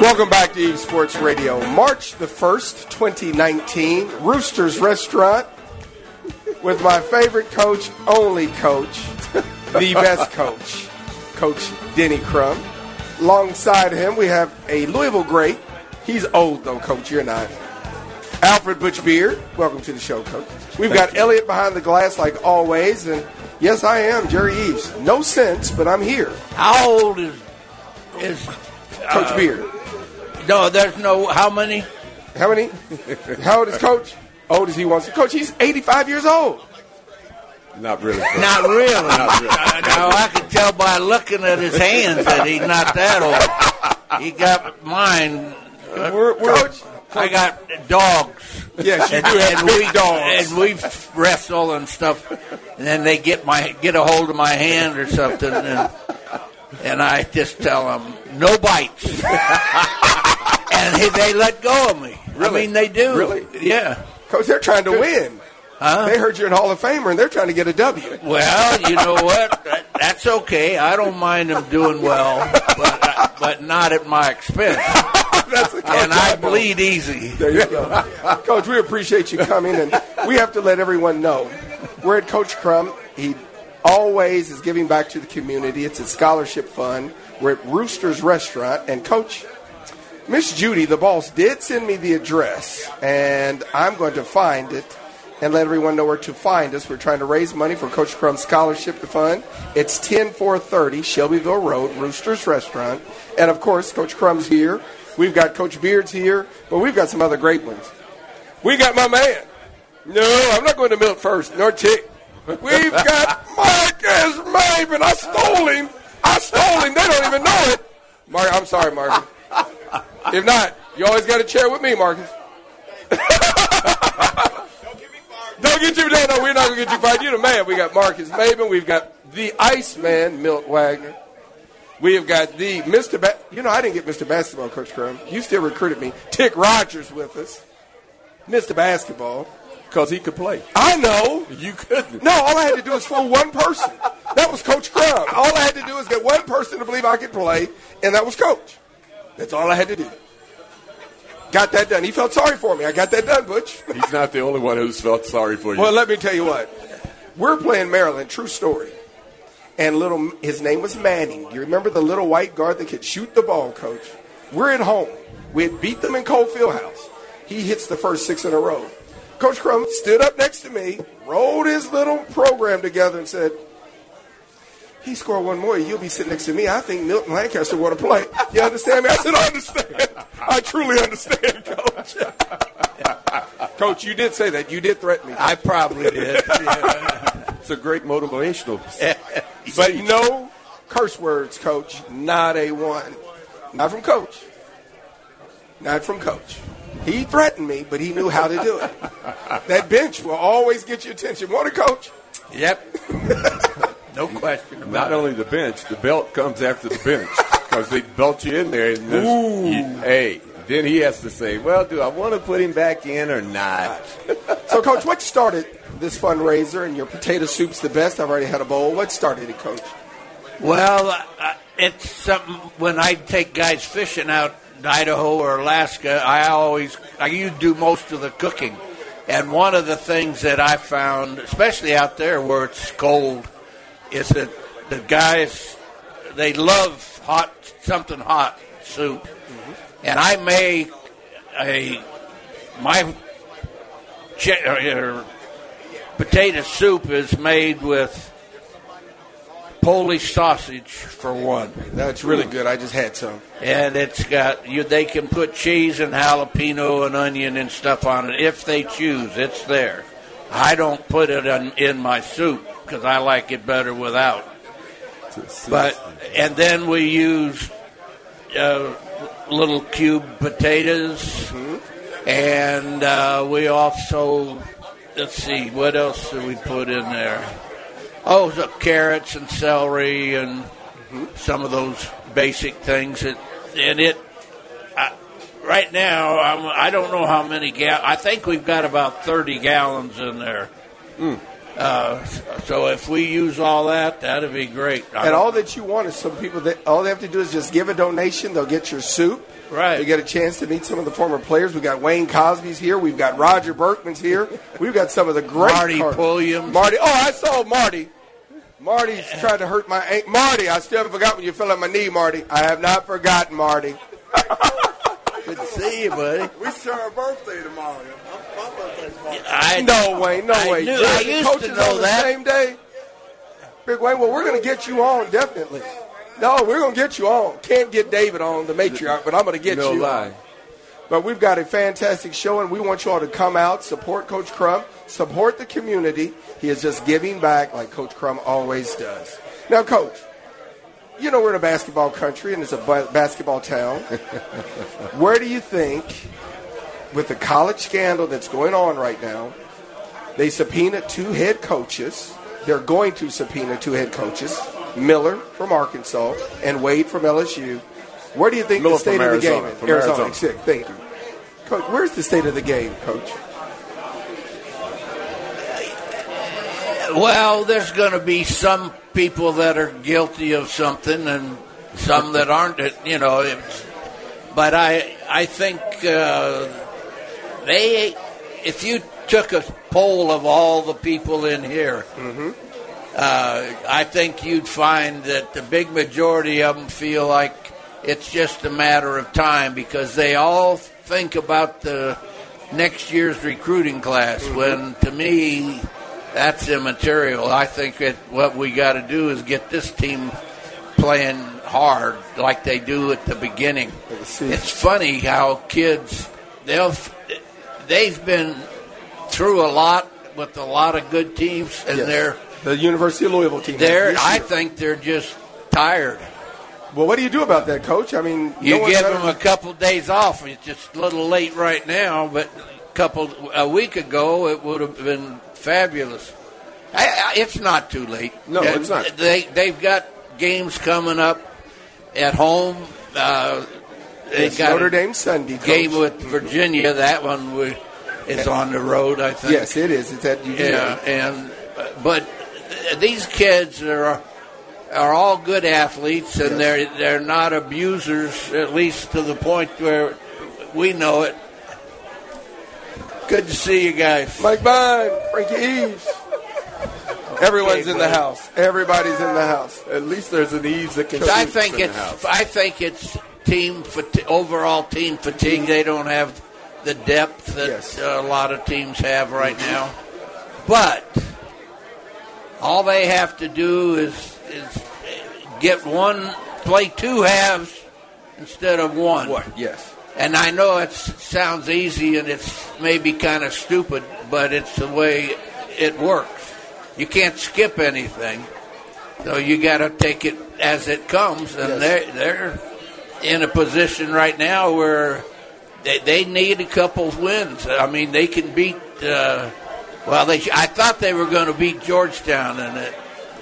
Welcome back to Eaves Sports Radio. March the 1st, 2019, Roosters Restaurant with my favorite coach, only coach, the best coach, Coach Denny Crum. Alongside him, we have a Louisville great. He's old, though, Coach. You're not. Alfred Butch Beard. Welcome to the show, Coach. We've got Elliot behind the glass, like always. And yes, I am, Jerry Eaves. No sense, but I'm here. How old is is Coach uh, Beard. No, there's no. How many? How many? How old is Coach? Old as he wants to. Coach, he's 85 years old. Not really. Not really. Not really. Uh, no, I can tell by looking at his hands that he's not that old. He got mine. Uh, We're, we're, Coach, I got dogs. Yes, you and, do have and big we, dogs. And we wrestle and stuff, and then they get my get a hold of my hand or something, and, and I just tell them no bites, and they let go of me. I mean, they do. Really? Yeah. Coach, they're trying to win. Huh? They heard you're in Hall of Famer, and they're trying to get a W. Well, you know what? That's okay. I don't mind them doing well, but but not at my expense. That's the coach And I bleed easy. There you go. Coach, we appreciate you coming, and we have to let everyone know we're at Coach Crum. He always is giving back to the community. It's a scholarship fund. We're at Rooster's Restaurant, and Coach, Miss Judy, the boss, did send me the address, and I'm going to find it and let everyone know where to find us. We're trying to raise money for Coach Crum's scholarship fund. It's 10430 Shelbyville Road, Rooster's Restaurant. And of course, Coach Crum's here. We've got Coach Beards here, but we've got some other great ones. We got my man. No, I'm not going to milk first, nor tick. We've got Marcus Maybin. I stole him. I stole him. They don't even know it. Mark, I'm sorry, Marcus. If not, you always got a chair with me, Marcus. Don't get you no, no, we're not gonna get you fired. You're the man. We got Marcus Maybin. We've got the Iceman, Milt Wagner. We have got the Mr. Ba- you know, I didn't get Mr. Basketball, Coach Crum. You still recruited me. Tick Rogers with us. Mr. Basketball. Because he could play. I know. You couldn't. No, all I had to do was fool one person. That was Coach Crum. All I had to do was get one person to believe I could play, and that was Coach. That's all I had to do. Got that done. He felt sorry for me. I got that done, Butch. He's not the only one who's felt sorry for you. Well, let me tell you what. We're playing Maryland. True story. And little, his name was Manning. You remember the little white guard that could shoot the ball, Coach? We're at home. We had beat them in Cole Fieldhouse. He hits the first six in a row. Coach Crum stood up next to me, rolled his little program together, and said, "He scored one more. You'll be sitting next to me. I think Milton Lancaster want to play. You understand me?" I said, "I understand. I truly understand, Coach." Coach, you did say that. You did threaten me. I probably did. Yeah. it's a great motivational. But no curse words, Coach. Not a one. Not from Coach. Not from Coach. He threatened me, but he knew how to do it. That bench will always get your attention. Want a coach? Yep. No question about Not it. only the bench, the belt comes after the bench because they belt you in there. And this- you- hey, then he has to say, "Well, do I want to put him back in or not?" So, Coach, what started this fundraiser? And your potato soup's the best. I've already had a bowl. What started it, Coach? Well, uh, it's something when I take guys fishing out in Idaho or Alaska, I always I you do most of the cooking. And one of the things that I found, especially out there where it's cold, is that the guys they love hot something hot soup, and I make a my uh, potato soup is made with Polish sausage for one. That's really good. I just had some. and it's got you. They can put cheese and jalapeno and onion and stuff on it if they choose. It's there. I don't put it in, in my soup because I like it better without. But and then we use uh, little cube potatoes, and uh, we also let's see what else do we put in there. Oh, the carrots and celery and some of those basic things. And it, I, right now, I'm, I don't know how many gal. I think we've got about thirty gallons in there. Uh, so if we use all that, that'd be great. I And all that you want is some people that all they have to do is just give a donation. They'll get your soup. Right. You get a chance to meet some of the former players. We've got Wayne Cosby's here. We've got Roger Burkman's here. We've got some of the great Marty cars. Pulliam. Marty. Oh, I saw Marty. Marty's trying to hurt my ankle. Marty, I still haven't forgotten when you fell on my knee, Marty. I have not forgotten, Marty. Good to see you, buddy. We share our birthday tomorrow. My birthday's tomorrow. I No way, no I way. knew- Just I the used to coaches know on the that. same day. Big Wayne, well, we're going to get you on definitely. No, we're going to get you on. Can't get David on the matriarch, but I'm going to get no you. lie. But we've got a fantastic show, and we want you all to come out, support Coach Crum, support the community. He is just giving back like Coach Crum always does. Now, Coach, you know we're in a basketball country, and it's a basketball town. Where do you think, with the college scandal that's going on right now, they subpoenaed two head coaches. They're going to subpoena two head coaches, Miller from Arkansas and Wade from LSU. Where do you think Miller the state of the game is? from Arizona. Sick, Thank you. Coach, where's the state of the game, Coach? Well, there's going to be some people that are guilty of something, and some that aren't. You know, it's, but I I think uh, they if you took a poll of all the people in here, uh, I think you'd find that the big majority of them feel like it's just a matter of time because they all think about the next year's recruiting class. When to me, that's immaterial. I think that what we got to do is get this team playing hard like they do at the beginning. It's funny how kids they'll they've been through a lot with a lot of good teams, and Yes. they're The University of Louisville team. they're. I think they're just tired. Well, what do you do about that, Coach? I mean, You no give better- them a couple days off. It's just a little late right now, but a couple a week ago it would have been fabulous. I, I, it's not too late. No, it's not. They they've got games coming up at home. Uh, they Yes, got Notre Dame Sunday. Coach. game with Virginia. That one we, is on the road. I think. Yes, it is. It's at UVA. Yeah, and but these kids are are all good athletes, and they're they're not abusers, at least to the point where we know it. Good to see you guys. Mike Bond, Frankie Eaves. Everyone's in the house. Everybody's in the house. At least there's an ease that can. I think it's. I think it's team fati- overall team fatigue. They don't have the depth that Yes. uh, a lot of teams have right now. But all they have to do is is get one play two halves instead of one. What? Yes. And I know it sounds easy and it's maybe kind of stupid, but it's the way it works. You can't skip anything, so you got to take it as it comes. And Yes. they're they're in a position right now where they, they need a couple of wins. I mean, they can beat. Uh, well, they I thought they were going to beat Georgetown, and it,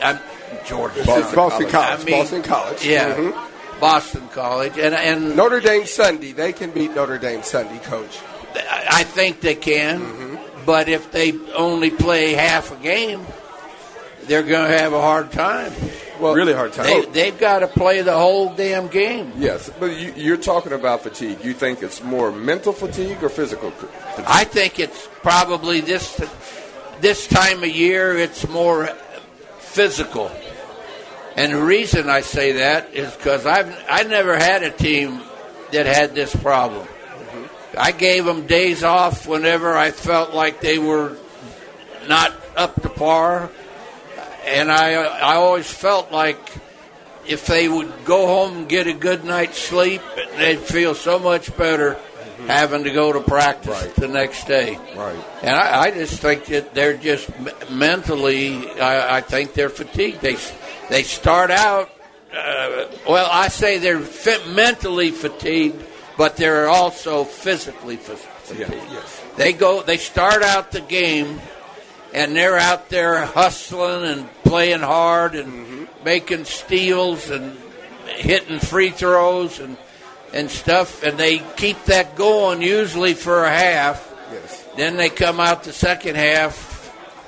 I'm Georgetown. Boston, Boston College. I mean, Boston College. Yeah, Mhm. Boston College, and and Notre Dame Sunday. They can beat Notre Dame Sunday, Coach. I think they can, but if they only play half a game, they're going to have a hard time. Well, really hard time. They, they've got to play the whole damn game. Yes, but you, you're talking about fatigue. You think it's more mental fatigue or physical fatigue? I think it's probably this this time of year. It's more physical. And the reason I say that is because I've I never had a team that had this problem. I gave them days off whenever I felt like they were not up to par, and I I always felt like if they would go home and get a good night's sleep, they'd feel so much better having to go to practice the next day. Right. And I, I just think that they're just mentally. I, I think they're fatigued. They they start out. Uh, well, I say they're fit, mentally fatigued, but they're also physically fa- fatigued. yes. They go. They start out the game, and they're out there hustling and playing hard and making steals and hitting free throws and and stuff, and they keep that going usually for a half. Yes. Then they come out the second half.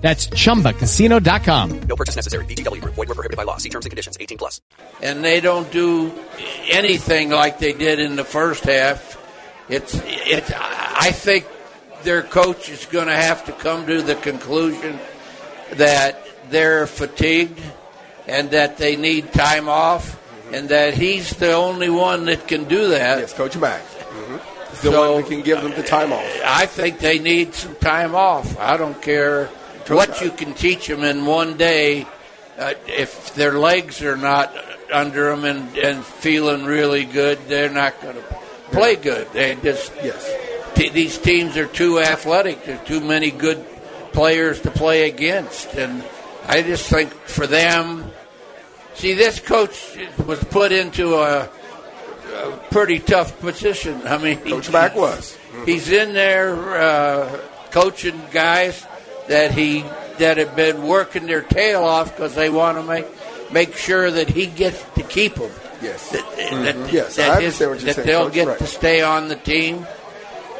That's chumbacasino.com. No purchase necessary. VGW Group. Void were prohibited by law. See terms and conditions. 18 plus. and they don't do anything like they did in the first half. It's it's. I think their coach is going to have to come to the conclusion that they're fatigued and that they need time off, and that he's the only one that can do that. Yes, Coach Mack. Mm-hmm. The So- one that can give them the time off. I think they need some time off. I don't care what you can teach them in one day. Uh, if their legs are not under them and, and feeling really good, they're not going to play good. They just Yes. t- these teams are too athletic. There's too many good players to play against, and I just think for them. See, this coach was put into a, a pretty tough position. I mean, Coach Mack was. He's in there uh, coaching guys that he that have been working their tail off because they want to make make sure that he gets to keep them. Yes. That, that, Yes, that his- understand what you're that saying, they'll Coach, get right. to stay on the team,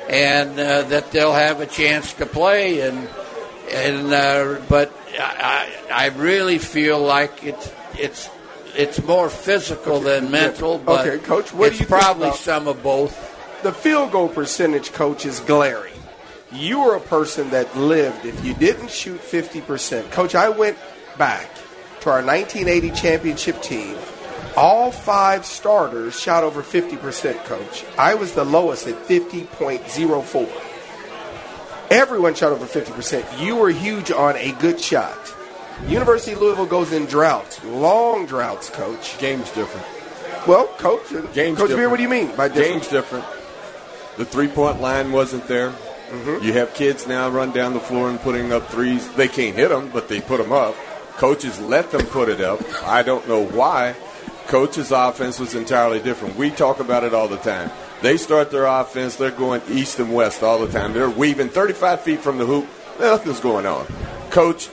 and uh, that they'll have a chance to play. And and uh, but I, I really feel like it's it's it's more physical than mental. But Okay, Coach, what do it's you think probably some of both. The field goal percentage, coach, is glaring. You were a person that lived if you didn't shoot 50%. Coach, I went back to our 1980 championship team. All five starters shot over 50%, coach. I was the lowest at 50.04. Everyone shot over 50%. You were huge on a good shot. University of Louisville goes in droughts, long droughts, coach. Game's different. Well, coach, Game's Coach Beer, what do you mean by different? Game's different. The three point line wasn't there. Mm-hmm. You have kids now run down the floor and putting up threes. They can't hit them, but they put them up. Coaches let them put it up. I don't know why. Coach's offense was entirely different. We talk about it all the time. They start their offense, they're going east and west all the time. They're weaving 35 feet from the hoop. Nothing's going on. Coach,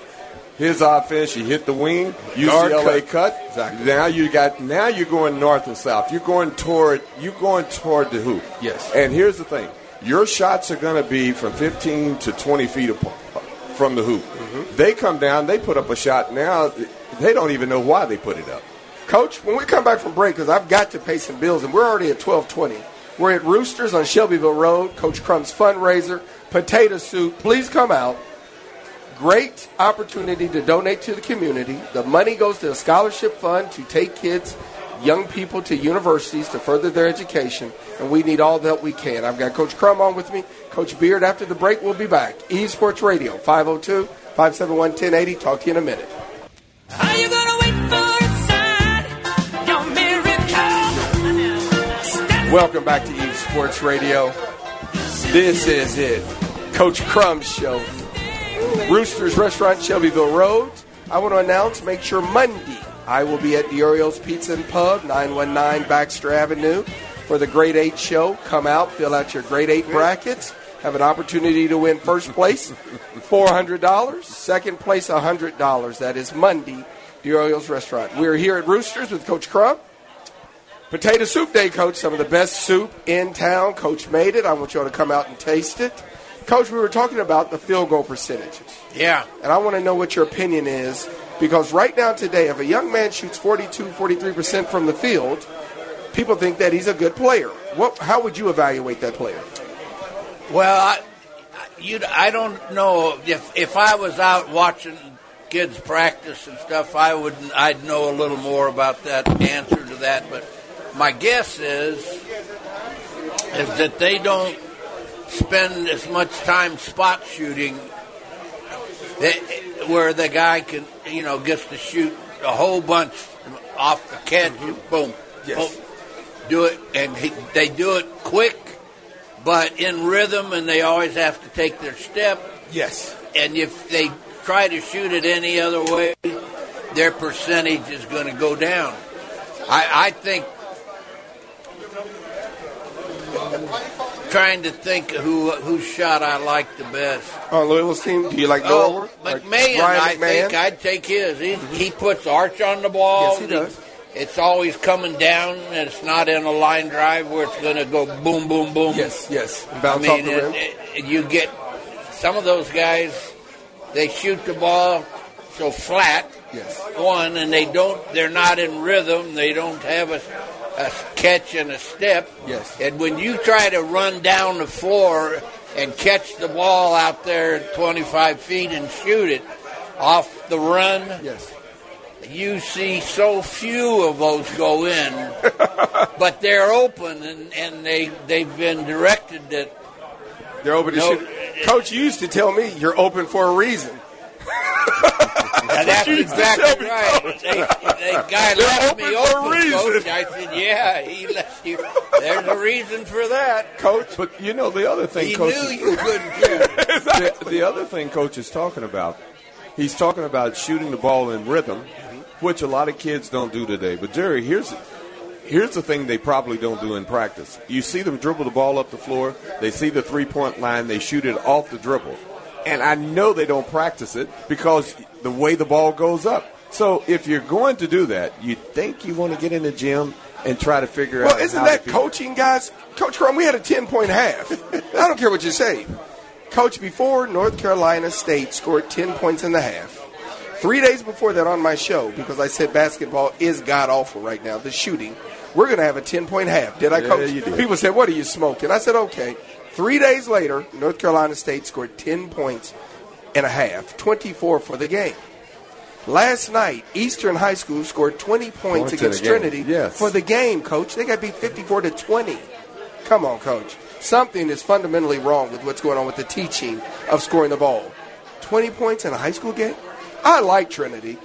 his offense, you hit the wing, UCLA cut. cut. Exactly. Now you got now you're going north and south. You're going toward you're going toward the hoop. Yes. And here's the thing: your shots are going to be from 15 to 20 feet from the hoop. Mm-hmm. They come down, they put up a shot. Now they don't even know why they put it up. Coach, when we come back from break, because I've got to pay some bills, and we're already at twelve twenty. We're at Roosters on Shelbyville Road. Coach Crum's fundraiser, potato soup. Please come out. Great opportunity to donate to the community. The money goes to a scholarship fund to take kids, young people to universities to further their education, and we need all the help we can. I've got Coach Crum on with me. Coach Beard, after the break, we'll be back. E Sports Radio, 502 571 1080. Talk to you in a minute. Are you gonna wait for a sign? Your miracle. Welcome back to Eaves Sports Radio. This is it. Coach Crum's show. Roosters Restaurant, Shelbyville Road. I want to announce, make sure Monday I will be at the Orioles Pizza and Pub, 919 Baxter Avenue, for the Grade 8 show. Come out, fill out your Grade 8 brackets. Have an opportunity to win first place, $400. Second place, $100. That is Monday, the Orioles Restaurant. We're here at Roosters with Coach Crum. Potato Soup Day, Coach. Some of the best soup in town. Coach made it. I want you all to come out and taste it. Coach, we were talking about the field goal percentages. Yeah. And I want to know what your opinion is because right now, today, if a young man shoots 42, 43% from the field, people think that he's a good player. What, how would you evaluate that player? Well, I, you, I don't know if if I was out watching kids practice and stuff, I would I'd know a little more about that answer to that. But my guess is is that they don't spend as much time spot shooting, that, where the guy can you know gets to shoot a whole bunch off the catch and mm-hmm. boom, Yes. boom, do it, and he, they do it quick, but in rhythm, and they always have to take their step. Yes. And if they try to shoot it any other way, their percentage is going to go down. I, I think. Trying to think who whose shot I like the best. Uh, on Louisville's team, do you like Oh? Like McMahon, I McMahon? think I'd take his. He, he puts arch on the ball. Yes, he does. It's always coming down, and it's not in a line drive where it's going to go boom, boom, boom. Yes, yes. And I bounce mean, off the rim. it- it- you get some of those guys. They shoot the ball so flat. Yes. One, and they don't. They're not in rhythm. They don't have a, a catch and a step. Yes. And when you try to run down the floor and catch the ball out there 25 feet and shoot it off the run, yes. you see so few of those go in. but they're open, and, and they they've been directed that They're open to No, shoot. Coach, used to tell me you're open for a reason. That's to exactly right. They, they guy left me a open, reason. coach. I said, "Yeah, he left you." There's a reason for that, Coach. But you know the other thing, He coach. knew you couldn't shoot. the, the other thing coach is talking about, he's talking about shooting the ball in rhythm, mm-hmm. which a lot of kids don't do today. But Jerry, here's here's the thing they probably don't do in practice. You see them dribble the ball up the floor, they see the three point line, they shoot it off the dribble. And I know they don't practice it because the way the ball goes up. So if you're going to do that, you think you want to get in the gym and try to figure out. Well, isn't that coaching, guys? Coach Crum, we had a 10 point half. I don't care what you say. Coach, before North Carolina State scored 10 points in the half, three days before that on my show, because I said basketball is god awful right now, the shooting, we're going to have a 10 point half. Did I, Yeah, coach? you did. People said, What are you smoking? I said, Okay. Three days later, North Carolina State scored 10 points and a half, 24 for the game. Last night, Eastern High School scored 20 points, against. Trinity Yes. for the game, coach. They got beat 54 to 20. Come on, coach. Something is fundamentally wrong with what's going on with the teaching of scoring the ball. 20 points in a high school game? I like Trinity.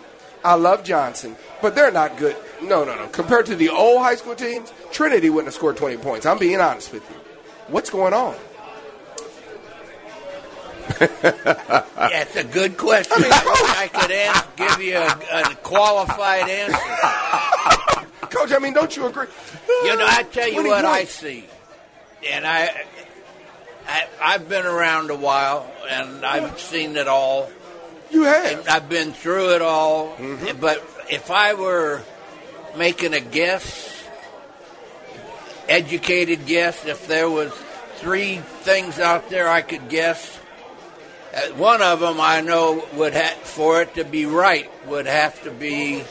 I love Johnson, but they're not good. No, no, no. Compared to the old high school teams, Trinity wouldn't have scored 20 points. I'm being honest with you. What's going on? That's a good question. I could answer, give you a, a qualified answer. Coach, I mean, don't you agree? You know, I tell you 20 what I see, and I, I, I've been around a while, and I've seen it all. You have. And I've been through it all. Mm-hmm. But if I were making a guess, educated guess, if there was three things out there I could guess, Uh, one of them I know would have for it to be right would have to be.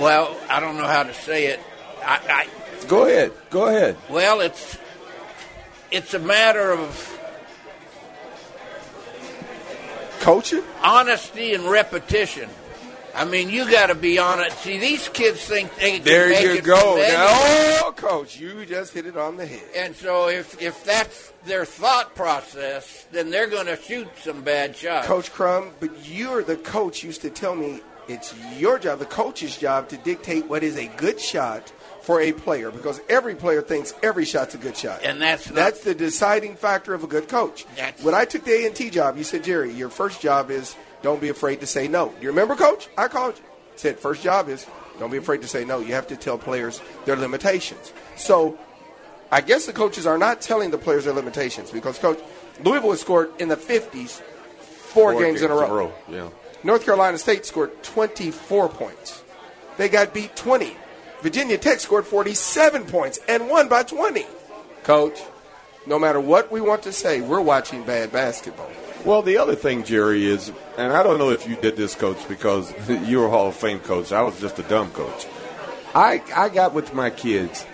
Well, I don't know how to say it. I, Go ahead. Go ahead. Well, it's it's a matter of Coaching? honesty and repetition. I mean, you got to be honest. See, these kids think they can There make you it go. Now, oh, coach, you just hit it on the head. And so, if if that's their thought process, then they're going to shoot some bad shots. Coach Crum, but you're the coach used to tell me it's your job, the coach's job, to dictate what is a good shot for a player because every player thinks every shot's a good shot. And that's not- that's the deciding factor of a good coach. That's- when I took the A and T job, you said, Jerry, your first job is don't be afraid to say no. Do you remember, Coach? I called you. Said first job is don't be afraid to say no. You have to tell players their limitations. So I guess the coaches are not telling the players their limitations because, Coach, Louisville has scored in the 50s four, games, in a row. Yeah. North Carolina State scored 24 points. They got beat 20. Virginia Tech scored 47 points and won by 20. Coach, no matter what we want to say, we're watching bad basketball. Well, the other thing, Jerry, is, and I don't know if you did this, coach, because you were a Hall of Fame coach. I was just a dumb coach. I I got with my kids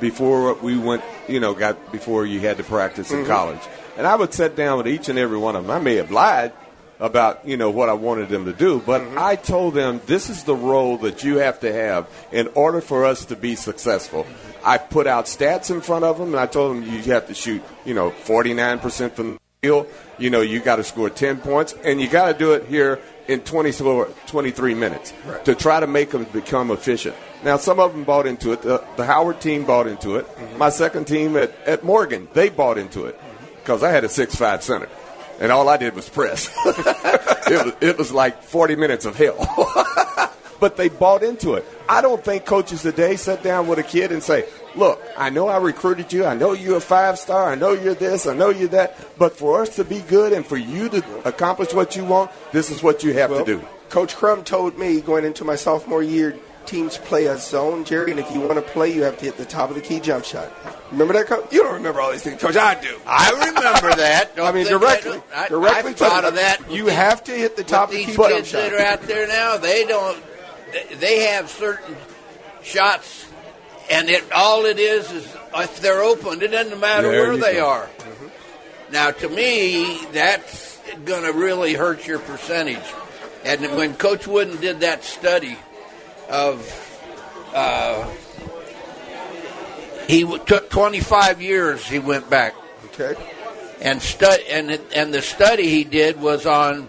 before we went, you know, got before you had to practice in Mhm. college, and I would sit down with each and every one of them. I may have lied about you know what I wanted them to do, but I told them this is the role that you have to have in order for us to be successful. I put out stats in front of them, and I told them you have to shoot, you know, forty nine percent from. You know, you got to score ten points, and you got to do it here in 24, 23 minutes to try to make them become efficient. Now, some of them bought into it. The, the Howard team bought into it. Mm-hmm. My second team at, at Morgan, they bought into it mm-hmm. because I had a six-five center, and all I did was press. it, was, it was like 40 minutes of hell. but they bought into it. I don't think coaches today sit down with a kid and say, Look, I know I recruited you. I know you're a five star. I know you're this. I know you're that. But for us to be good and for you to accomplish what you want, this is what you have Well, to do. Coach Crum told me going into my sophomore year, teams play a zone, Jerry, and if you want to play, you have to hit the top of the key jump shot. Remember that, Coach? You don't remember all these things, Coach. I do. I remember that. Don't I mean, directly. don't. I, directly I thought of that. You with have to hit the top of the key jump kids shot. that are out there now. They don't. they- They have certain shots, and it all it is is if they're open, it doesn't matter There where they go. are. Now, to me, that's going to really hurt your percentage. And when Coach Wooden did that study of, uh, he w- took 25 years. He went back. Okay. And stu- and and the study he did was on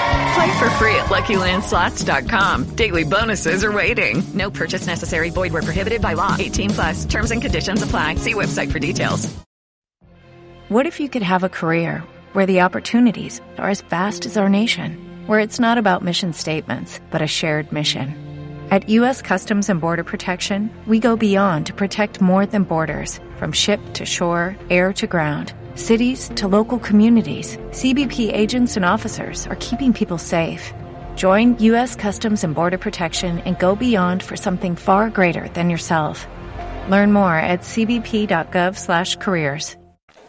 Play for free at LuckyLandSlots.com. Daily bonuses are waiting. No purchase necessary. Void where prohibited by law. 18 plus. Terms and conditions apply. See website for details. What if you could have a career where the opportunities are as vast as our nation, where it's not about mission statements, but a shared mission? At U.S. Customs and Border Protection, we go beyond to protect more than borders from ship to shore, air to ground. Cities to local communities, CBP agents and officers are keeping people safe. Join U.S. Customs and Border Protection and go beyond for something far greater than yourself. Learn more at cbp.gov/careers.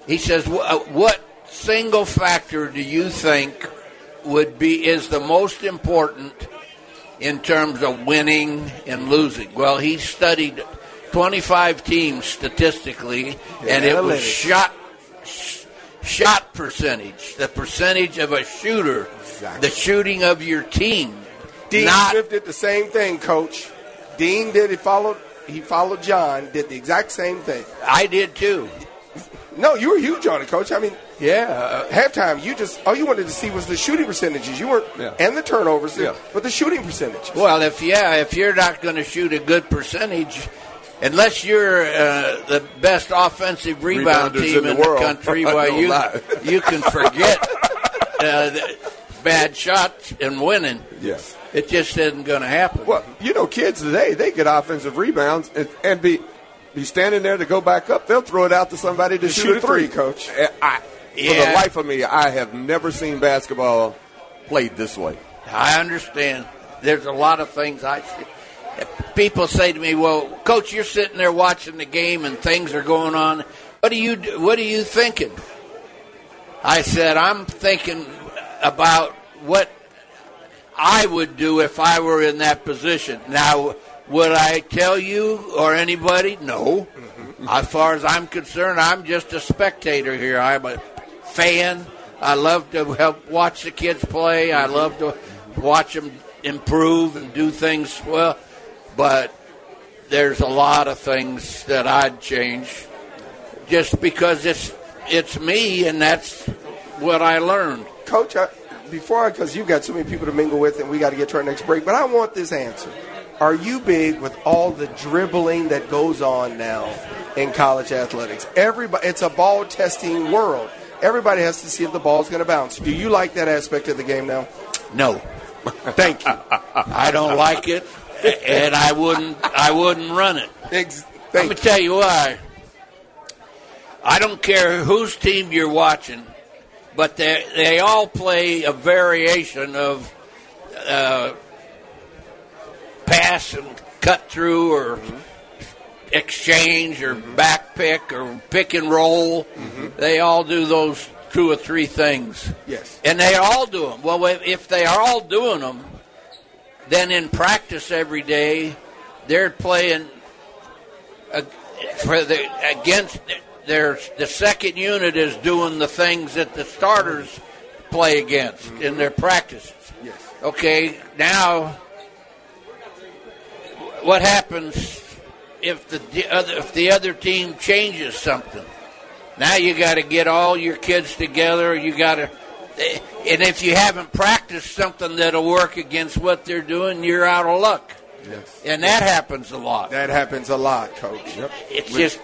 He says, uh, "What single factor do you think would be is the most important in terms of winning and losing?" Well, he studied 25 teams statistically, and it was shot sh- shot percentage, the percentage of a shooter, the shooting of your team. Dean not Swift did the same thing, Coach. Dean did. He followed. He followed John. Did the exact same thing. I did too. No, you were huge on it, Coach. I mean, Yeah. uh, halftime, you just all you wanted to see was the shooting percentages. You weren't, and the turnovers, Yeah. but the shooting percentage. Well, if yeah, if you're not going to shoot a good percentage, unless you're uh, the best offensive rebound Rebounders team in in the the, country, I well, you lie. you can forget uh, the bad shots and winning. Yes. It just isn't going to happen. Well, you know, kids today they get offensive rebounds and, and be be standing there to go back up. They'll throw it out to somebody to, To shoot, shoot a a three, three, Coach. Eh, I, For the life of me, I have never seen basketball played this way. I understand. There's a lot of things I see. People say to me, "Well, coach, you're sitting there watching the game and things are going on. What are you What are you thinking?" I said, "I'm thinking about what I would do if I were in that position." Now, would I tell you or anybody? No. Mm-hmm. As far as I'm concerned, I'm just a spectator here. I'm a fan. I love to help watch the kids play. I love to watch them improve and do things well. But there's a lot of things that I'd change just because it's it's me and that's what I learned. Coach, I, before I, because you've got so many people to mingle with, and we got to get to our next break, but I want this answer. Are you big with all the dribbling that goes on now in college athletics? Everybody, it's a ball testing world. everybody has to see if the ball's going to bounce. Do you like that aspect of the game now? No. Thank you. I don't like it, and I wouldn't. I wouldn't run it. Let me tell you why. I don't care whose team you're watching, but they they all play a variation of uh, pass and cut through, or mm-hmm. exchange, or mm-hmm. back pick, or pick and roll. Mm-hmm. They all do those two or three things. Yes. And they all do them. Well, if they are all doing them, then in practice every day, they're playing for the against their the second unit is doing the things that the starters play against mm-hmm. in their practices. Yes. Okay, now what happens if the, the other if the other team changes something? Now you got to get all your kids together. You got to, Eh, and if you haven't practiced something that'll work against what they're doing, you're out of luck. Yes. And that happens a lot. That happens a lot, Coach. Yep. It's When- just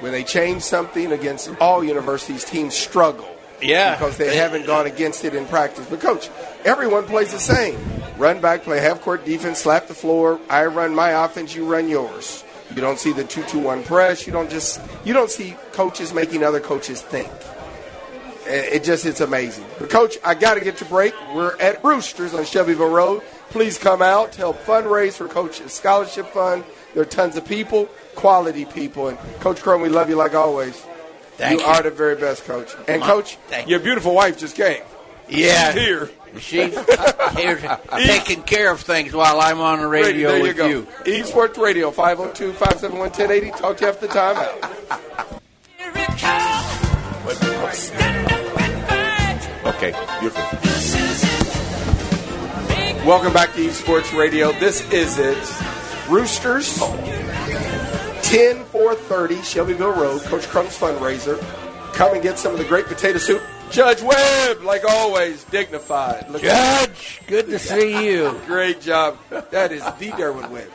when they change something against all universities, teams struggle. Yeah. Because they haven't gone against it in practice. But coach, everyone plays the same. Run back, play half court defense, slap the floor. I run my offense, you run yours. You don't see the two two one press. You don't just you don't see coaches making other coaches think. It it just it's amazing. But coach, I got to get to break. We're at Roosters on Shelbyville Road. Please come out, help fundraise for Coach's Scholarship Fund. There are tons of people, quality people, and Coach Crum, we love you like always. Thank you. are the very best, Coach. And Come on. Coach, Thank your beautiful wife just came. Yeah. She's here. She's here taking care of things while I'm on the radio there with you you. Esports Radio, 502 571 1080. Talk to you after the time out. Okay, you're good. Welcome back to Esports Radio. This is it. Roosters, 10 430 Shelbyville Road, Coach Crum's fundraiser. Come and get some of the great potato soup. Judge Webb, like always, dignified. Look Judge, good to see you. Great job. That is the Derwin Webb.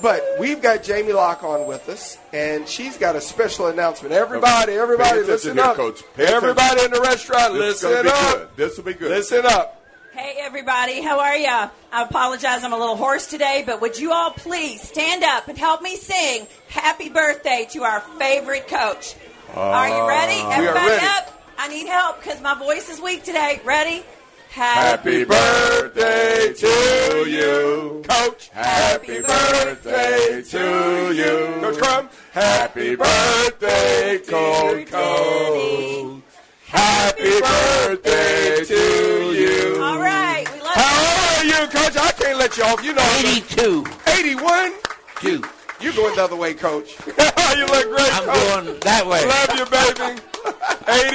But we've got Jamie Locke on with us, and she's got a special announcement. Everybody, everybody, Pay attention listen here, up. Coach. Pay attention. everybody in the restaurant, This listen up. good. This will be good. Listen up. Hey everybody, how are ya? I apologize, I'm a little hoarse today, but would you all please stand up and help me sing happy birthday to our favorite coach? are you ready? Uh, we are Everybody ready. up? I need help because my voice is weak today. Ready? Happy birthday to you, Coach. Happy birthday to you, Coach Crum. Happy birthday, Coach. Coach. Happy birthday to you. All right, we love How old are you, Coach? I can't let you off. You know, 82. 81? Two. You're going the other way, Coach. you look great, I'm Coach. going that way. Love you, baby.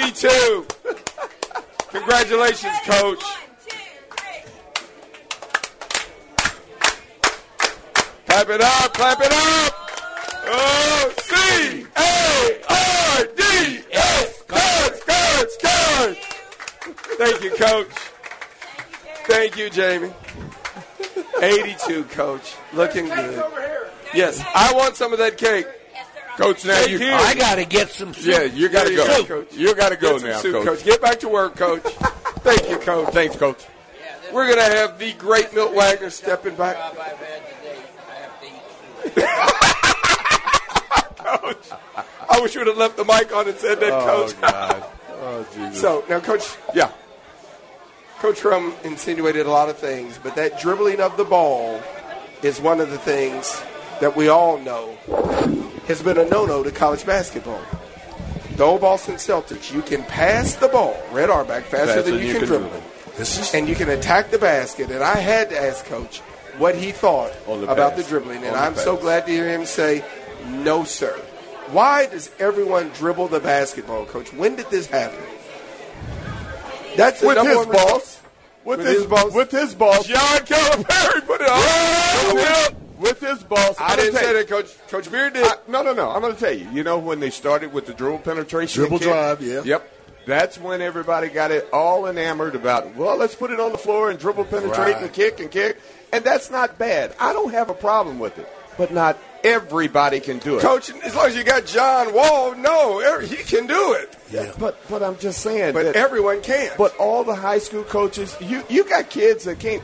82. Congratulations, Coach. Clap it up, clap it up. Oh, C A R D S. Cards, cards, cards. Thank you, Coach. Thank you, Jamie. 82, Coach. Looking good. Yes, I want some of that cake. Coach, now Cake you. here. I got to get some soup. Yeah, you got to go. go, Coach. You got to go Get now, soup, Coach. Coach. Get back to work, Coach. Thank you, Coach. Thanks, Coach. We're going to have the great Milt Wagner stepping back. Coach, I wish you would have left the mic on and said that, Oh, Coach. God. Oh, Jesus. So, now, Coach, yeah. Coach Rum insinuated a lot of things, but that dribbling of the ball is one of the things that we all know has been a no-no to college basketball. The old Boston Celtics, you can pass the ball, Red back faster, than you, can, dribble it. and you can attack the basket. And I had to ask Coach what he thought the about pass. the dribbling. And the I'm so glad to hear him say, no, sir. Why does everyone dribble the basketball, Coach? When did this happen? That's the With his boss. With, With his, his boss. With his boss. John Calipari put it on. With, his boss. I didn't say that, Coach. Coach Beard did. I- no, no, no. I'm going to tell you. You know when they started with the dribble penetration, Dribble kick? drive, yeah. Yep. That's when everybody got it all enamored about. Well, let's put it on the floor and dribble penetrate Right. and kick and kick, and that's not bad. I don't have a problem with it, but not everybody can do it. Coach, as long as you got John Wall, no, he can do it. Yeah. But but I'm just saying. But everyone can't. But all the high school coaches, you you got kids that can't.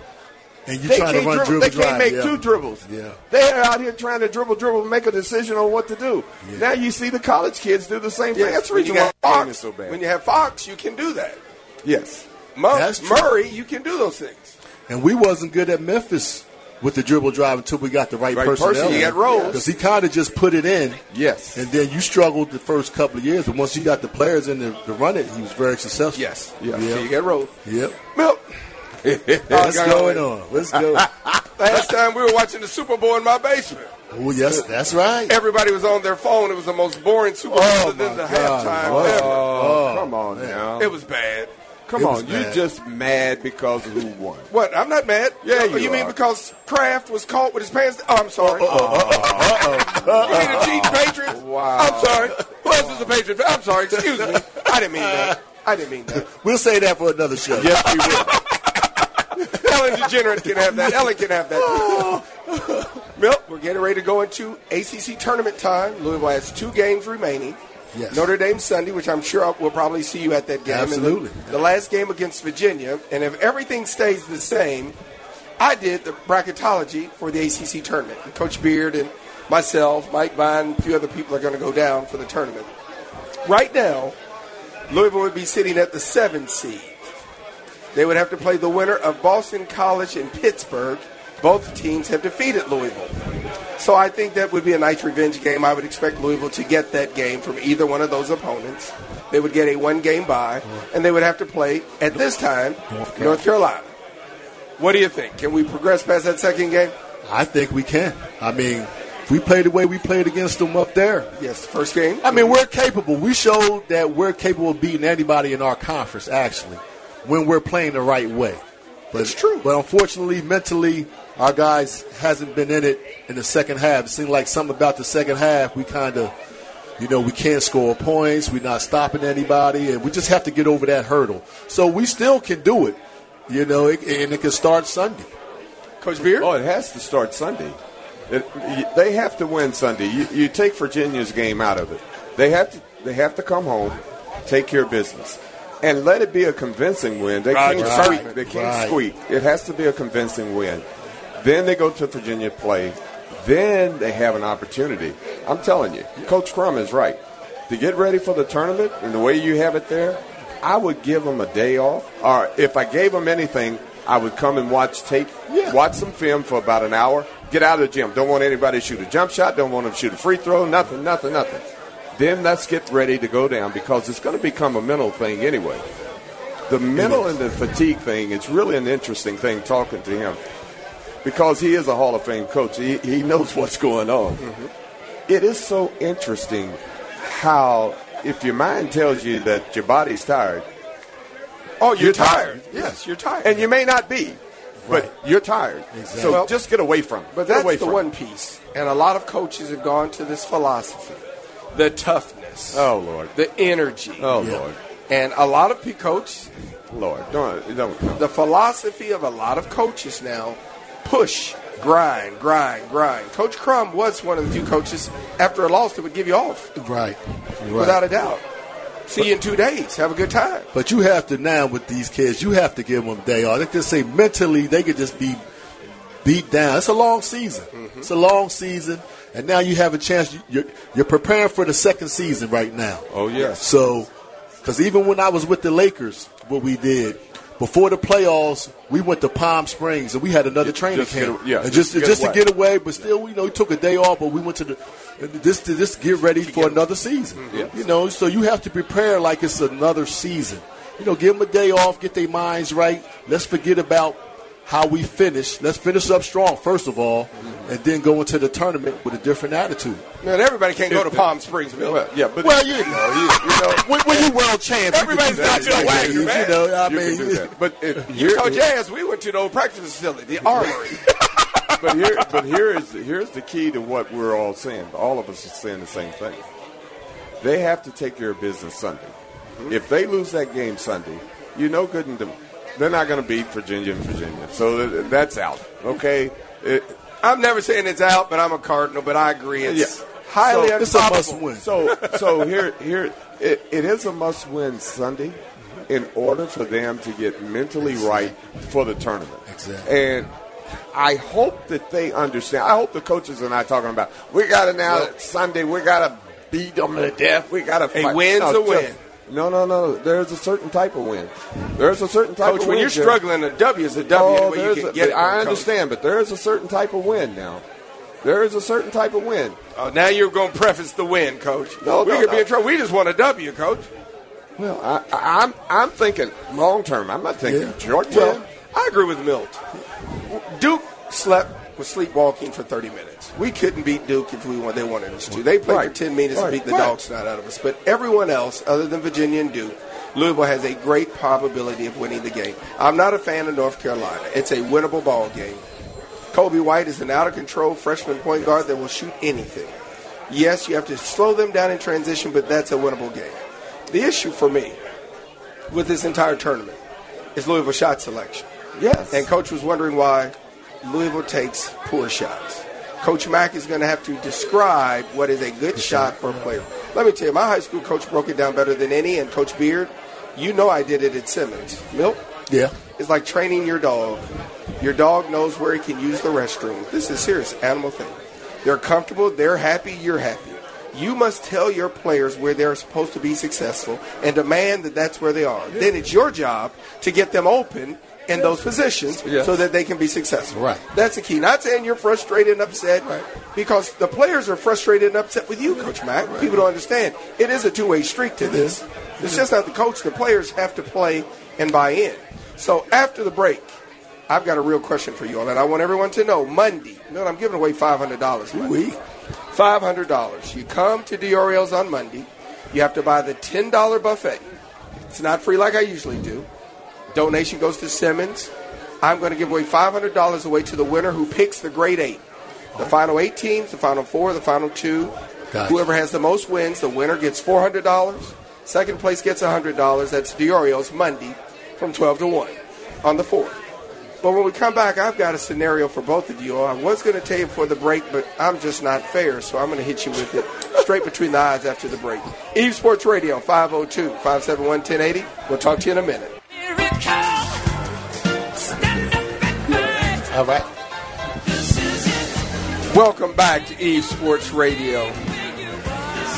And you they trying to can't run dribble, dribble They can't make yeah. two dribbles. Yeah. They're out here trying to dribble, dribble, make a decision on what to do. Now you see the college kids do the same thing. That's the when you why got Fox, is so bad. when you have Fox, you can do that. yes. Mu- That's true. Murray, you can do those things. And we wasn't good at Memphis with the dribble drive until we got the right, Right personnel. person. You got Rose. Because he kind of just put it in. Yes. And then you struggled the first couple of years, but once you got the players in to, to run it, he was very successful. Yes. Yeah. So you get Rose. Yep. Milk. What's going on. on? Let's go. Last time we were watching the Super Bowl in my basement. oh, yes, that's right. Everybody was on their phone. It was the most boring Super Bowl Oh, than the my God. halftime Oh. ever. Oh, come on now. It was bad. Come It on, you bad. just mad because of who won. What? I'm not mad. Yeah, you, you mean are. because Kraft was caught with his pants? Oh, I'm sorry. Uh-oh. You mean a cheating Patriots? Wow. I'm sorry. Who else is a Patriot? I'm sorry. Excuse me. I didn't mean that. I didn't mean that. We'll say that for another show. Yes, we will. Ellen DeGenerate can have that. Ellen can have that. Milt, we're getting ready to go into ACC tournament time. Louisville has two games remaining. Yes. Notre Dame Sunday, which I'm sure I'll- we'll probably see you at that game. Absolutely. the last game against Virginia. And if everything stays the same, I did the bracketology for the ACC tournament. And Coach Beard and myself, Mike Vine, a few other people are going to go down for the tournament. Right now, Louisville would be sitting at the seventh seed. They would have to play the winner of Boston College and Pittsburgh. Both teams have defeated Louisville. So I think that would be a nice revenge game. I would expect Louisville to get that game from either one of those opponents. They would get a one game bye, and they would have to play, at this time, North Carolina. What do you think? Can we progress past that second game? I think we can. I mean, if we play the way we played against them up there, Yes, first game. I mean, we're capable. We showed that we're capable of beating anybody in our conference, actually, when we're playing the right way. But, It's true. But unfortunately, mentally, our guys hasn't been in it in the second half. It seemed like something about the second half. We kind of, you know, we can't score points. We're not stopping anybody, and we just have to get over that hurdle. So we still can do it, you know, it, and it can start Sunday. Coach Beard? Oh, it has to start Sunday. It, they have to win Sunday. You, you take Virginia's game out of it. They have to. They have to come home, take care of business, and let it be a convincing win. They Roger can't Sherman. squeak. They can't Right. squeak. It has to be a convincing win. Then they go to Virginia play. Then they have an opportunity. I'm telling you, Coach Crum is right. To get ready for the tournament and the way you have it there, I would give them a day off. Or if I gave them anything, I would come and watch tape, watch some film for about an hour, get out of the gym. Don't want anybody to shoot a jump shot, don't want them to shoot a free throw, nothing, nothing, nothing. Then let's get ready to go down because it's going to become a mental thing anyway. The mental and the fatigue thing is really an interesting thing talking to him because he is a Hall of Fame coach. He, he knows what's going on. Mm-hmm. It is so interesting how, if your mind tells you that your body's tired, Oh, you're, You're tired. tired. Yes, you're tired. and you may not be, but you're tired. So Well, just get away from it. But that's the one it. piece. And a lot of coaches have gone to this philosophy the toughness, Oh, Lord. the energy. Oh, Lord. And a lot of pe- coaches, Lord. Don't, don't. the philosophy of a lot of coaches now push, grind, grind, grind. Coach Crum was one of the few coaches after a loss that would give you off, Right. right. without a doubt. See you in two days. Have a good time. But you have to now with these kids, you have to give them a day off. They just say mentally they could just be beat down. It's a long season. Mm-hmm. It's a long season, and now you have a chance. You're, you're preparing for the second season right now. Oh, yes. So, because even when I was with the Lakers, what we did before the playoffs, we went to Palm Springs and we had another training just camp. a- yeah, and just just to get just away. to get away, but still, you know, we took a day off, but we went to the this to just get ready for another season. Mm-hmm. Yes. You know, so you have to prepare like it's another season. You know, give them a day off, get their minds right. Let's forget about how we finish. Let's finish up strong first of all, and then go into the tournament with a different attitude. Man, everybody can't go to Palm Springs, Bill. Well, yeah, but Well, you know, you, you know, when, when you world champ, Everybody's you can do not your wagon, you, man. know, I you mean, can do that. But if You here- coach ass, we went to the old practice facility, the Armory. but here, but here is here's the key to what we're all saying. All of us are saying the same thing. They have to take care of business Sunday. Mm-hmm. If they lose that game Sunday, you know good and done. They're not going to beat Virginia and Virginia, so th- that's out. Okay. It- I'm never saying it's out, but I'm a Cardinal. But I agree, it's Yeah. Highly so, It's a must win. So, so here, here, it, it is a must-win Sunday in order for them to get mentally right for the tournament. Exactly. And I hope that they understand. I hope the coaches are not talking about we got to now Well- Sunday. We got to beat them to death. We got to. A win's a win. No, no, no. There's a certain type of win. There's a certain type Coach, of when win. you're Jim. struggling, a W is a W. Oh, any way there's you a- can get it. I from a coach. understand, but there is a certain type of win now. There is a certain type of win. Oh, now you're going to preface the win, Coach. No, we no, could be in trouble. We just want a W, Coach. Well, I, I, I'm I'm thinking long term. I'm not thinking Yeah. short term. Well, I agree with Milt. Duke slept was sleepwalking for 30 minutes. We couldn't beat Duke if we want. They wanted us to. They played Right. for 10 minutes Right. and beat the Right. dog snot out of us. But everyone else, other than Virginia and Duke, Louisville has a great probability of winning the game. I'm not a fan of North Carolina. It's a winnable ball game. Coby White is an out of control freshman point guard that will shoot anything. Yes, you have to slow them down in transition, but that's a winnable game. The issue for me with this entire tournament is Louisville shot selection. Yes. And coach was wondering why Louisville takes poor shots. Coach Mack is going to have to describe what is a good shot for a player. Let me tell you, my high school coach broke it down better than any, and Coach Beard, you know I did it at Simmons. Milt? Yeah. It's like training your dog. Your dog knows where he can use the restroom. This is serious animal thing. They're comfortable, they're happy, you're happy. You must tell your players where they're supposed to be successful and demand that that's where they are. Then it's your job to get them open in those positions Yes. so that they can be successful. Right. That's the key. Not saying you're frustrated and upset because the players are frustrated and upset with you, Coach Mack. People don't understand. It is a two-way street to this. It's just not the coach. The players have to play and buy in. So after the break, I've got a real question for you all, and I want everyone to know Monday. No, I'm giving away five hundred dollars. We. Five hundred dollars. You come to Diorio's on Monday. You have to buy the ten dollar buffet. It's not free like I usually do. Donation goes to Simmons. I'm going to give away five hundred dollars away to the winner who picks the grade eight. The final eight teams, the final four, the final two. Gotcha. Whoever has the most wins, the winner gets four hundred dollars. Second place gets hundred dollars. That's Diorio's Monday from twelve to one on the fourth. But when we come back, I've got a scenario for both of you. I was going to tell you before the break, but I'm just not fair, so I'm going to hit you with it straight between the eyes after the break. Eaves Sports Radio, 502 571 1080. We'll talk to you in a minute. All right. Welcome back to Eaves Sports Radio.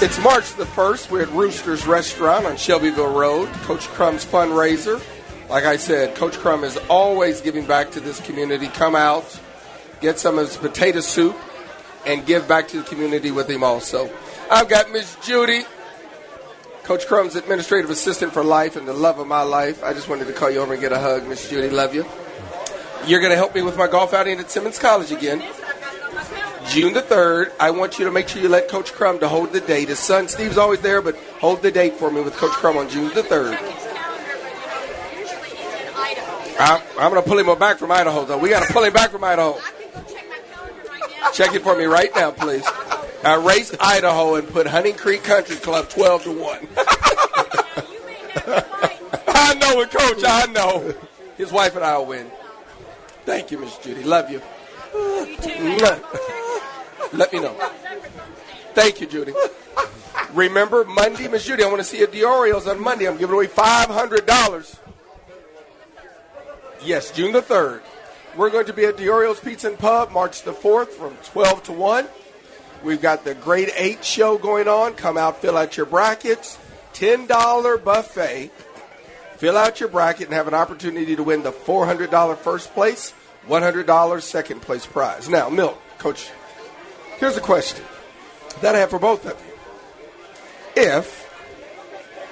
It's March the 1st. We're at Rooster's Restaurant on Shelbyville Road, Coach Crum's fundraiser. Like I said, Coach Crum is always giving back to this community. Come out, get some of his potato soup, and give back to the community with him also. I've got Miss Judy, Coach Crum's administrative assistant for life and the love of my life. I just wanted to call you over and get a hug, Miss Judy. Love you. You're going to help me with my golf outing at Simmons College again. June the 3rd, I want you to make sure you let Coach Crum to hold the date. His son Steve's always there, but hold the date for me with Coach Crum on June the 3rd. I'm, I'm going to pull him back from Idaho, though. We got to pull him back from Idaho. Check it for me right now, please. I race Idaho and put Hunting Creek Country Club 12 to 1. I know it, Coach. I know. His wife and I will win. Thank you, Miss Judy. Love you. you too, Let me know. Thank you, Judy. Remember, Monday, Miss Judy, I want to see you at Diorio's on Monday. I'm giving away $500. Yes, June the 3rd. We're going to be at the Diorio's Pizza and Pub March the 4th from 12 to 1. We've got the grade 8 show going on. Come out, fill out your brackets. $10 buffet. Fill out your bracket and have an opportunity to win the $400 first place, $100 second place prize. Now, Milt, Coach, here's a question that I have for both of you. If,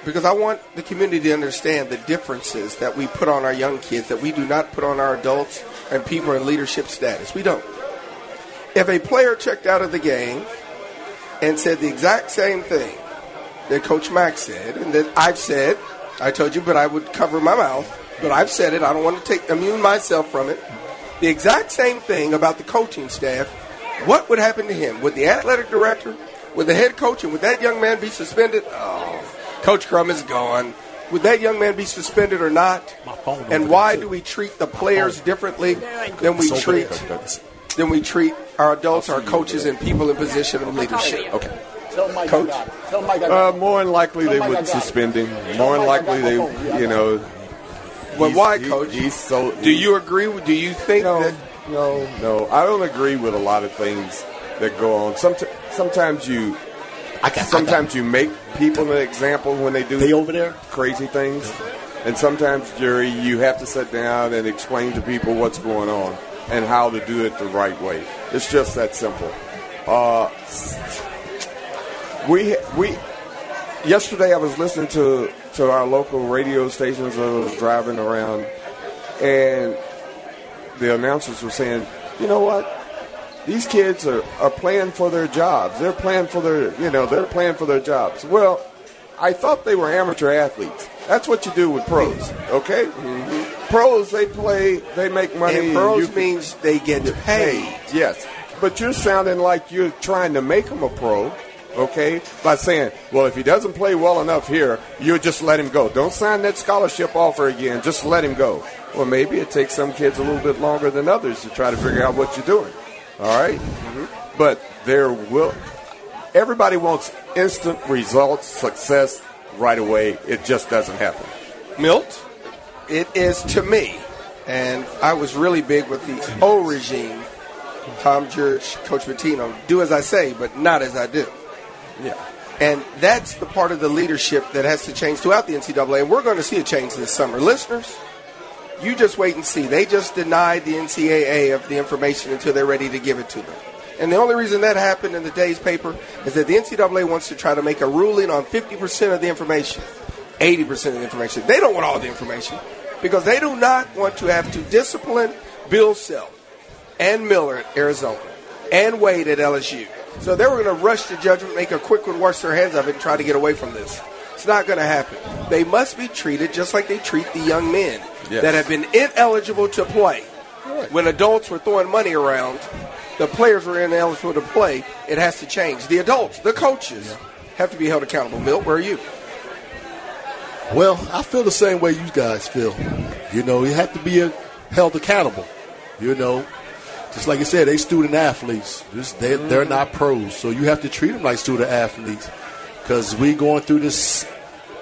because I want the community to understand the differences that we put on our young kids that we do not put on our adults and people in leadership status. We don't. If a player checked out of the game and said the exact same thing that Coach Mack said and that I've said, I told you, but I would cover my mouth, but I've said it. I don't want to take immune myself from it. The exact same thing about the coaching staff. What would happen to him? Would the athletic director, would the head coach, and would that young man be suspended? Oh, Coach Crum is gone. Would that young man be suspended or not? And why do we treat the players differently than we treat than we treat our adults, our coaches, and people in position of leadership. Okay. Tell Mike Coach. I got it. Tell Mike Uh, more than likely, they Tell Mike I would suspend him. Tell More than likely, they, my phone. you know. But he's- why, he- Coach? He's so. Do you agree? with- Do you think No, that no, no. I don't agree with a lot of things that go on. Somet- sometimes you, I sometimes you make people an example when they do They over there? crazy things, and sometimes, Jerry, you have to sit down and explain to people what's going on and how to do it the right way. It's just that simple. Uh, we we yesterday I was listening to to our local radio stations. I was driving around, and the announcers were saying, "You know what? These kids are, are playing for their jobs. They're playing for their you know they're playing for their jobs." Well, I thought they were amateur athletes. That's what you do with pros, okay? Mm-hmm. Pros they play, they make money. and pros means they get paid? Yes, but you're sounding like you're trying to make them a pro, okay? By saying, well, if he doesn't play well enough here, you just let him go. Don't sign that scholarship offer again. Just let him go. Well, maybe it takes some kids a little bit longer than others to try to figure out what you're doing. All right? Mm-hmm. But there will. Everybody wants instant results, success right away. It just doesn't happen. Milt, it is to me, and I was really big with the old regime, Tom Jurich, Coach Pitino, do as I say, but not as I do. Yeah. And that's the part of the leadership that has to change throughout the NCAA, and we're going to see a change this summer. Listeners, you just wait and see. They just denied the NCAA of the information until they're ready to give it to them. And the only reason that happened in the day's paper is that the NCAA wants to try to make a ruling on 50% of the information, 80% of the information. They don't want all the information because they do not want to have to discipline Bill Self and Miller at Arizona and Wade at LSU. So they were going to rush to judgment, make a quick one, wash their hands of it, and try to get away from this. It's not going to happen. They must be treated just like they treat the young men Yes. that have been ineligible to play. When adults were throwing money around, the players were ineligible to play. It has to change. The adults, the coaches, have to be held accountable. Milt, where are you? Well, I feel the same way you guys feel. You know, you have to be held accountable. You know, just like you said, they student athletes. This, they, mm-hmm. They're not pros, so you have to treat them like student athletes. Because we going through this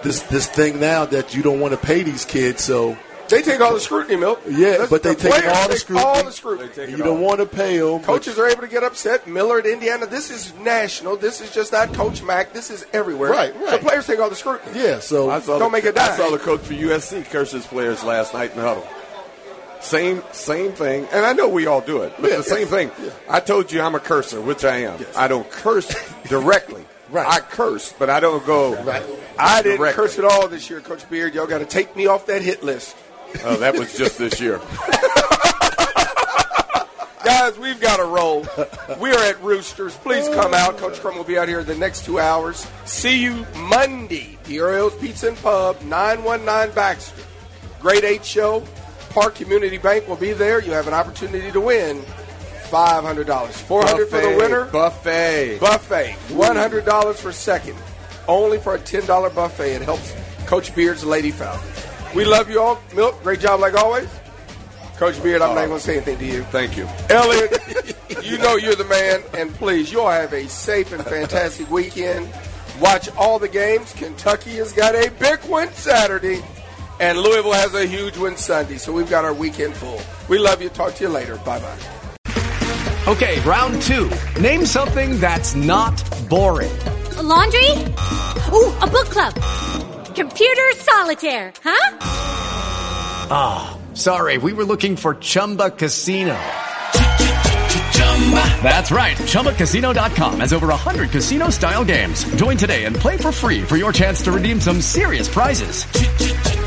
this this thing now that you don't want to pay these kids. So They take all the scrutiny, Milt. yeah, Listen, but they the take all the take scrutiny. all the scrutiny. You don't want to pay them. Coaches are able to get upset. Miller at Indiana. This is national. This is just not Coach Mack. This is everywhere. Right, right. So players take all the scrutiny. Yeah, so I saw Don't the, make a I dime. saw the coach for USC curse his players last night in the huddle. Same same thing, and I know we all do it, but Yeah, the same yes, thing. I told you I'm a cursor, which I am. I don't curse directly. Right. I curse, but I don't go. Right. I didn't directly. curse at all this year, Coach Beard. Y'all got to take me off that hit list. Oh, that was just this year. Guys, we've got to roll. We are at Roosters. Please come out. Coach Crum will be out here the next two hours. See you Monday. Diorio's Pizza and Pub, 919 Baxter. Grade 8 show. Park Community Bank will be there. You have an opportunity to win $500. 400 for the winner. Buffet. Buffet. $100 for second. Only for a $10 buffet. It helps Coach Beard's Lady Falcon. We love you all. Milt, great job like always. Coach Beard, I'm not uh, going to say anything to you. Thank you. Elliot, you know you're the man, and please, you all have a safe and fantastic weekend. Watch all the games. Kentucky has got a big win Saturday, and Louisville has a huge win Sunday. So we've got our weekend full. We love you. Talk to you later. Bye bye. Okay, round two. Name something that's not boring. A laundry? Ooh, a book club. Computer solitaire, huh? Ah, sorry, we were looking for Chumba Casino. That's right. ChumbaCasino.com has over 100 casino style games. Join today and play for free for your chance to redeem some serious prizes.